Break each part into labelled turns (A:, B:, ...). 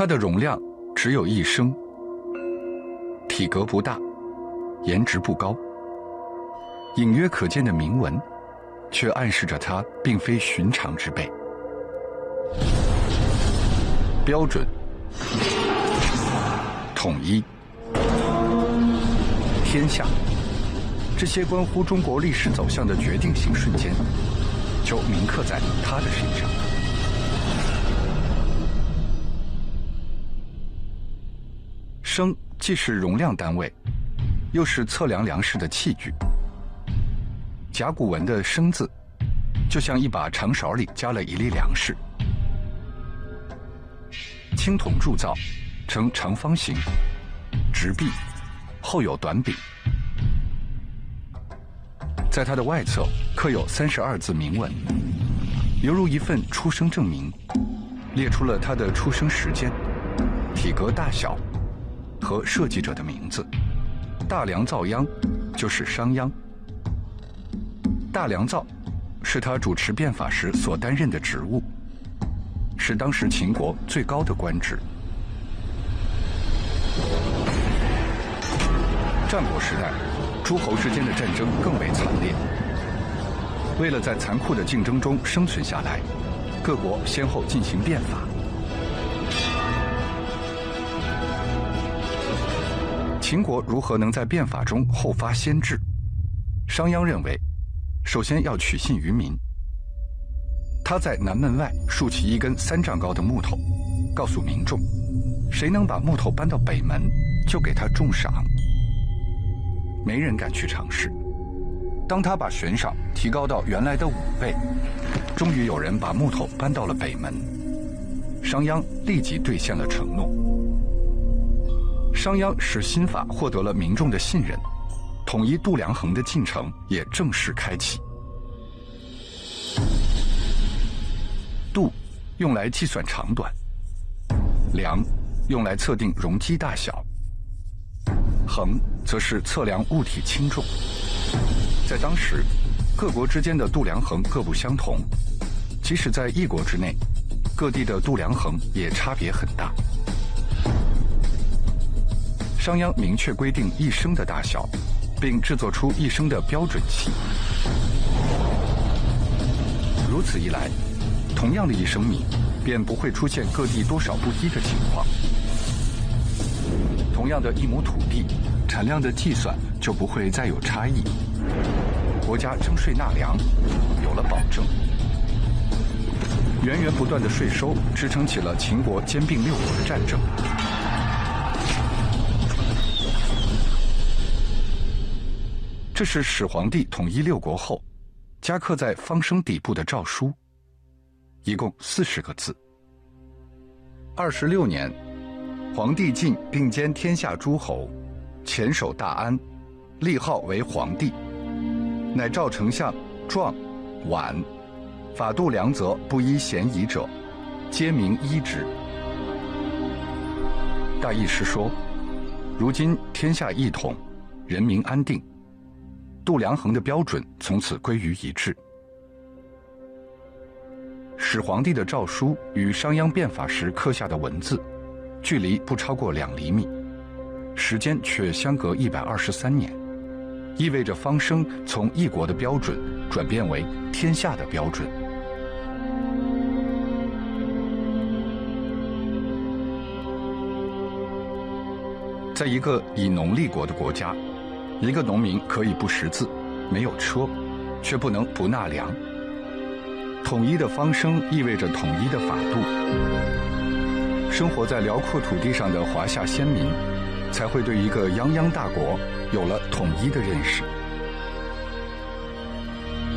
A: 它的容量只有一升，体格不大，颜值不高，隐约可见的铭文，却暗示着它并非寻常之辈。标准、统一、天下，这些关乎中国历史走向的决定性瞬间，就铭刻在他的身上。升既是容量单位，又是测量粮食的器具。甲骨文的“升”字，就像一把长勺里加了一粒粮食。青铜铸造，呈长方形，直壁，后有短柄。在它的外侧刻有三十二字铭文，犹如一份出生证明，列出了他的出生时间、体格大小和设计者的名字。大梁造央就是商鞅。大梁造是他主持变法时所担任的职务。是当时秦国最高的官职。战国时代，诸侯之间的战争更为惨烈。为了在残酷的竞争中生存下来，各国先后进行变法。秦国如何能在变法中后发先至？商鞅认为，首先要取信于民。他在南门外竖起一根三丈高的木头，告诉民众：谁能把木头搬到北门，就给他重赏。没人敢去尝试。当他把悬赏提高到原来的五倍，终于有人把木头搬到了北门。商鞅立即兑现了承诺。商鞅使新法获得了民众的信任，统一度量衡的进程也正式开启。度用来计算长短，量用来测定容积大小，衡则是测量物体轻重。在当时，各国之间的度量衡各不相同，即使在一国之内，各地的度量衡也差别很大。商鞅明确规定一升的大小，并制作出一升的标准器。如此一来。同样的一升米，便不会出现各地多少不一的情况。同样的一亩土地，产量的计算就不会再有差异。国家征税纳粮有了保证。源源不断的税收支撑起了秦国兼并六国的战争。这是始皇帝统一六国后，加刻在方声底部的诏书。一共四十个字。二十六年，皇帝晋并兼天下诸侯，前守大安，立号为皇帝，乃召丞相壮、绾，法度良则不依嫌疑者，皆明依之。大意是说，如今天下一统，人民安定，度量衡的标准从此归于一致。始皇帝的诏书与商鞅变法时刻下的文字，距离不超过两厘米，时间却相隔一百二十三年，意味着方升从一国的标准转变为天下的标准。在一个以农立国的国家，一个农民可以不识字，没有车，却不能不纳粮。统一的方声意味着统一的法度。生活在辽阔土地上的华夏先民，才会对一个泱泱大国有了统一的认识。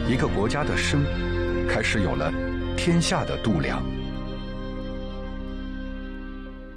A: 一个国家的生，开始有了天下的度量。